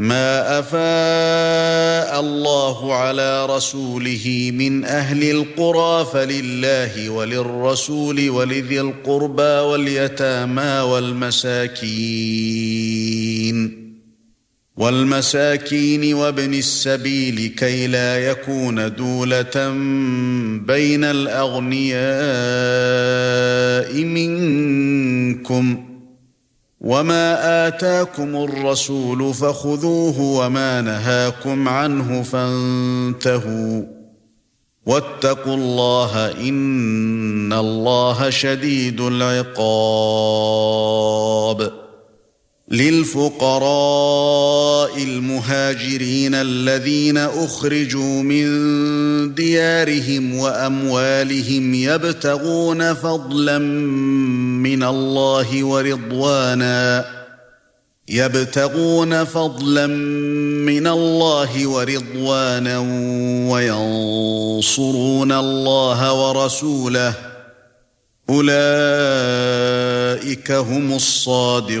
ما أفاء الله على رسوله من أهل القرى فلله وللرسول ولذي القربى واليتامى والمساكين. والمساكين وابن السبيل كي لا يكون دولة بين الأغنياء منكم. وما آتاكم الرسول فخذوه وما نهاكم عنه فانتهوا واتقوا الله إن الله شديد العقاب للفقراء المهاجرين الذين اخرجوا من ديارهم واموالهم يبتغون فضلا من الله ورضوانا يبتغون فضلا من الله ورضوانا وينصرون الله ورسوله. أولئك هم الصادقون.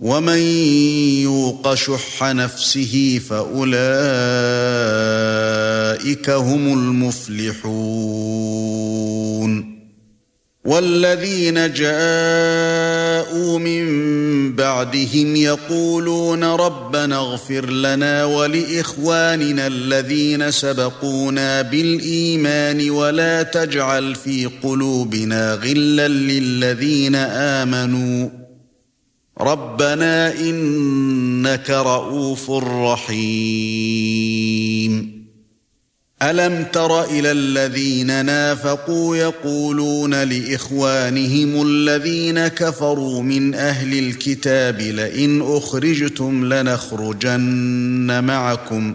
ومن يوق شح نفسه فأولئك هم المفلحون. والذين جاءوا من بعدهم يقولون ربنا اغفر لنا ولإخواننا الذين سبقونا بالإيمان ولا تجعل في قلوبنا غلا للذين آمنوا. ربنا إنك رؤوف رحيم. ألم تر إلى الذين نافقوا يقولون لإخوانهم الذين كفروا من أهل الكتاب لئن أخرجتم لنخرجن معكم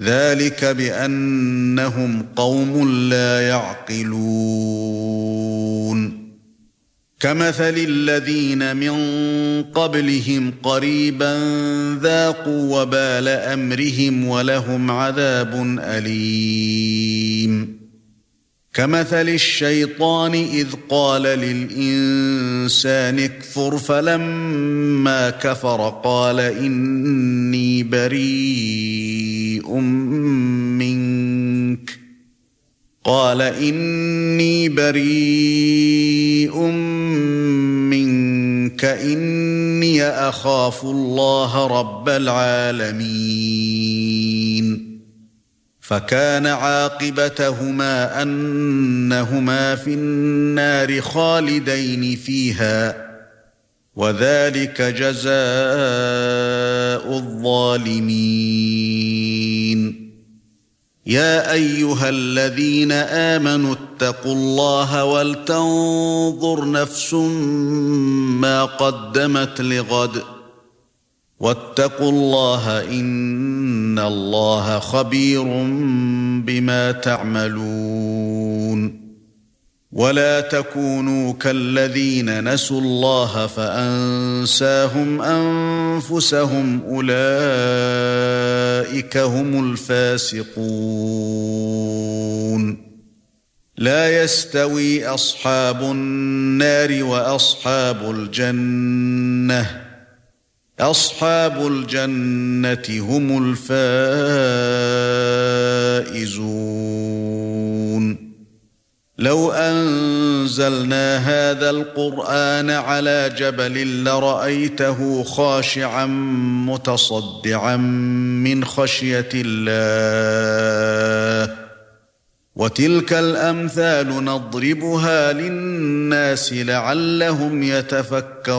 ذلك بأنهم قوم لا يعقلون. كمثل الذين من قبلهم قريبا ذاقوا وبال أمرهم ولهم عذاب أليم. كمثل الشيطان إذ قال للإنسان اكفر فلما كفر قال إني بريء منك. قال إني بريء منك. إني أخاف الله رب العالمين. فكان عاقبتهما أنهما في النار خالدين فيها وذلك جزاء الظالمين. يا أيها الذين آمنوا اتقوا الله ولتنظر نفس ما قدمت لغد. واتقوا الله إن الله خبير بما تعملون ولا تكونوا كالذين نسوا الله فأنساهم أنفسهم أولئك هم الفاسقون لا يستوي أصحاب النار وأصحاب الجنة أصحاب الجنة هم الفائزون. لو أنزلنا هذا القرآن على جبل لرأيته خاشعا متصدعا من خشية الله. وتلك الأمثال نضربها للناس لعلهم يتفكرون.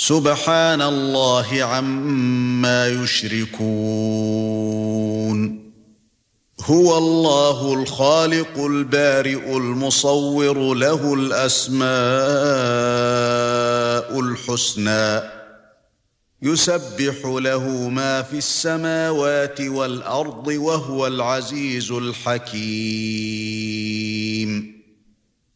سبحان الله عما يشركون. هو الله الخالق البارئ المصور له الأسماء الحسنى. يسبح له ما في السماوات والأرض وهو العزيز الحكيم.